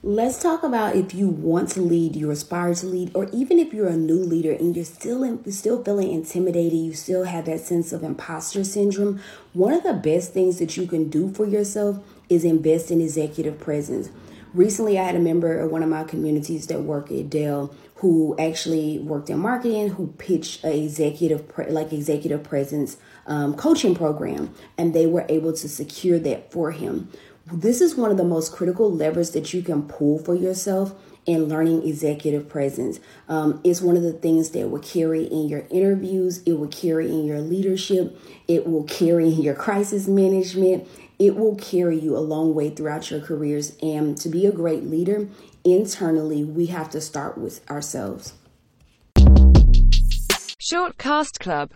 Let's talk about if you want to lead, you aspire to lead, or even if you're a new leader and you're still in, still feeling intimidated, you still have that sense of imposter syndrome. One of the best things that you can do for yourself is invest in executive presence. Recently, I had a member of one of my communities that work at Dell who actually worked in marketing, who pitched a executive like executive presence um, coaching program, and they were able to secure that for him. This is one of the most critical levers that you can pull for yourself in learning executive presence. Um, it's one of the things that will carry in your interviews, it will carry in your leadership, it will carry in your crisis management, it will carry you a long way throughout your careers. And to be a great leader, internally, we have to start with ourselves. Short Cast Club